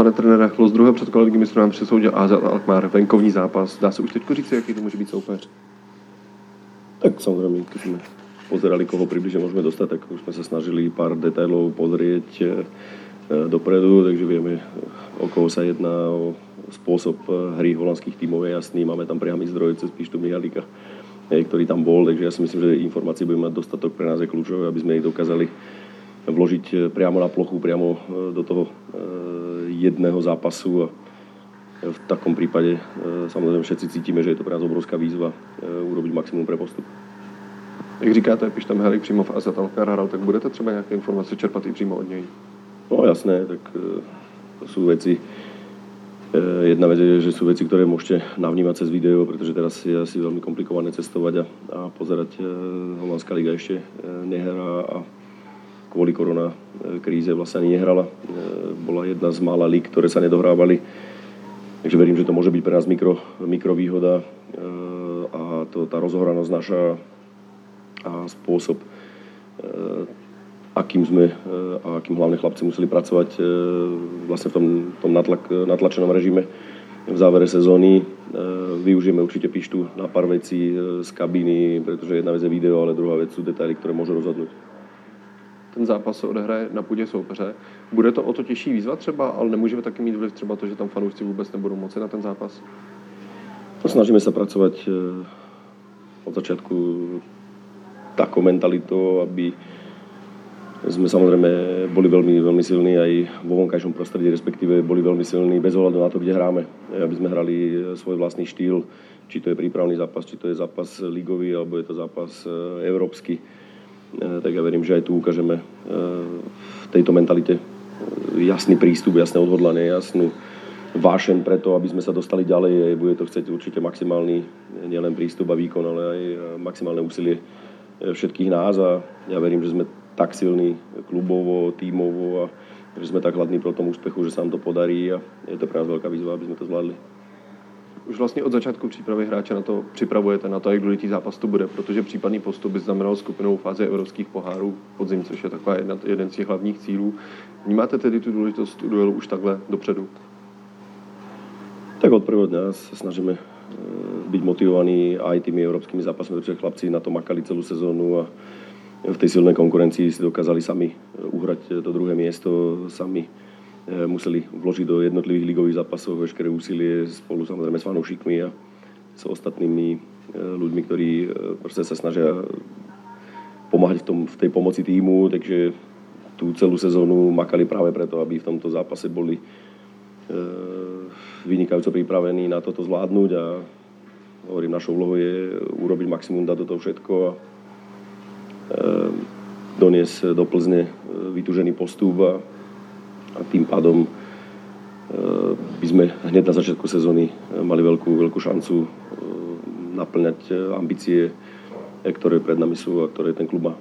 Pane trenére, z druhého předkola ligy mistrů nám přisoudil AZ Alkmaar, venkovní zápas. Dá se už teď říct, jaký to může být soupeř? Tak samozrejme, keď sme pozerali, koho približne môžeme dostať, tak už sme sa snažili pár detailov pozrieť e, dopredu, takže vieme, o koho sa jedná, o spôsob e, hry holandských tímov je jasný, máme tam priamy zdroj cez Pištu Mihalika, e, ktorý tam bol, takže ja si myslím, že informácií budeme mať dostatok pre nás je kľúčové, aby sme ich dokázali vložiť priamo na plochu, priamo do toho jedného zápasu a v takom prípade samozrejme všetci cítime, že je to pre nás obrovská výzva urobiť maximum pre postup. Jak říkáte, když tam Helik přímo v Azat hrál, tak budete třeba nějaké informace čerpat i přímo od něj? No jasné, tak to sú veci, Jedna vec je, že sú veci, ktoré môžete navnímať cez video, pretože teraz je asi veľmi komplikované cestovať a, a pozerať. Holandská liga ešte nehrá a kvôli korona kríze vlastne ani nehrala. Bola jedna z mála lík, ktoré sa nedohrávali. Takže verím, že to môže byť pre nás mikro, mikrovýhoda a to, tá rozhoranosť naša a spôsob, akým sme a akým hlavne chlapci museli pracovať vlastne v tom, tom natlak, natlačenom režime v závere sezóny. Využijeme určite pištu na pár vecí z kabíny, pretože jedna vec je video, ale druhá vec sú detaily, ktoré môžu rozhodnúť ten zápas se odehraje na půdě soupeře. Bude to o to těžší výzva třeba, ale nemůžeme taky mít vliv třeba to, že tam fanoušci vůbec nebudou moci na ten zápas? No, snažíme sa pracovať od začiatku takou mentalitou, aby sme samozrejme boli veľmi, veľmi silní aj vo vonkajšom prostredí, respektíve boli veľmi silní bez ohľadu na to, kde hráme. Aby sme hrali svoj vlastný štýl, či to je prípravný zápas, či to je zápas ligový, alebo je to zápas európsky tak ja verím, že aj tu ukážeme e, v tejto mentalite jasný prístup, jasné odhodlanie, jasnú vášeň preto, aby sme sa dostali ďalej. Bude to chcieť určite maximálny nielen prístup a výkon, ale aj maximálne úsilie všetkých nás. A ja verím, že sme tak silní klubovo, tímovo a že sme tak hladní pro tom úspechu, že sa nám to podarí. A je to pre nás veľká výzva, aby sme to zvládli už vlastně od začátku přípravy hráče na to připravujete, na to, jak důležitý zápas to bude, protože případný postup by znamenal skupinou fáze evropských pohárů podzim, což je taková jedna, jeden z těch hlavních cílů. Vnímáte tedy tu důležitost duelu už takhle dopředu? Tak od prvého dňa sa snažíme eh, byť motivovaní aj tými európskymi zápasmi, pretože chlapci na to makali celú sezónu a v tej silnej konkurencii si dokázali sami eh, uhrať to druhé miesto, sami museli vložiť do jednotlivých ligových zápasov veškeré úsilie spolu samozrejme s fanúšikmi a s ostatnými e, ľuďmi, ktorí e, proste sa snažia pomáhať v, tom, v tej pomoci týmu, takže tú celú sezónu makali práve preto, aby v tomto zápase boli vynikajúco pripravení na toto zvládnuť a hovorím, našou úlohou je urobiť maximum, dať do toho všetko a doniesť do Plzne vytúžený postup a a tým pádom e, by sme hneď na začiatku sezóny e, mali veľkú, veľkú šancu e, naplňať ambície, ktoré pred nami sú a ktoré ten klub má.